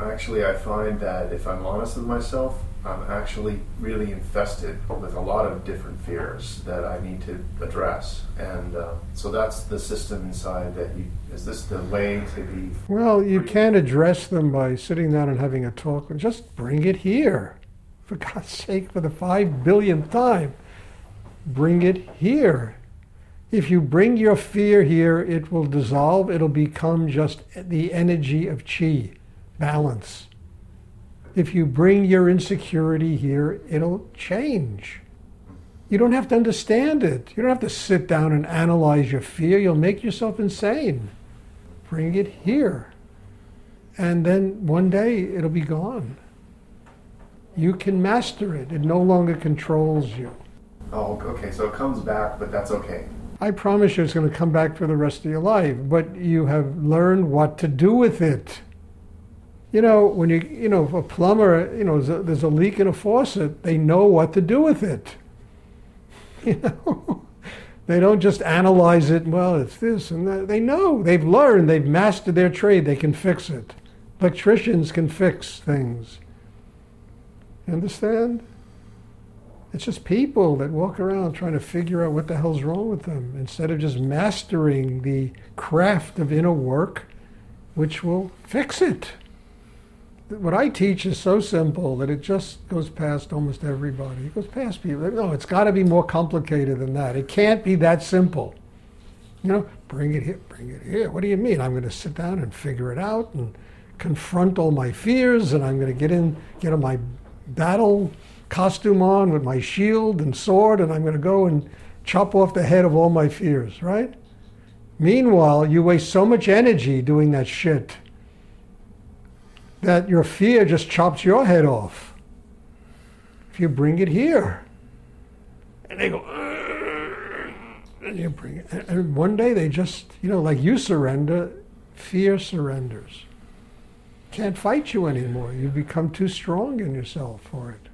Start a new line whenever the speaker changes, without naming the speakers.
actually, I find that if I'm honest with myself, I'm actually really infested with a lot of different fears that I need to address. And uh, so that's the system inside that you, is this the way to be?
Well, you can't address them by sitting down and having a talk. Just bring it here. For God's sake, for the five billionth time, bring it here. If you bring your fear here, it will dissolve. It'll become just the energy of chi, balance. If you bring your insecurity here, it'll change. You don't have to understand it. You don't have to sit down and analyze your fear. You'll make yourself insane. Bring it here. And then one day it'll be gone. You can master it. It no longer controls you.
Oh, okay. So it comes back, but that's okay.
I promise you it's going to come back for the rest of your life, but you have learned what to do with it. You know, when you, you know, a plumber, you know, there's a, there's a leak in a faucet, they know what to do with it. You know, they don't just analyze it, well, it's this and that. They know, they've learned, they've mastered their trade, they can fix it. Electricians can fix things. You understand? It's just people that walk around trying to figure out what the hell's wrong with them instead of just mastering the craft of inner work, which will fix it. What I teach is so simple that it just goes past almost everybody. It goes past people. No, it's got to be more complicated than that. It can't be that simple. You know, bring it here, bring it here. What do you mean? I'm going to sit down and figure it out and confront all my fears, and I'm going to get in, get my battle costume on with my shield and sword, and I'm going to go and chop off the head of all my fears, right? Meanwhile, you waste so much energy doing that shit that your fear just chops your head off. If you bring it here, and they go, and you bring it, and one day they just, you know, like you surrender, fear surrenders. Can't fight you anymore. You become too strong in yourself for it.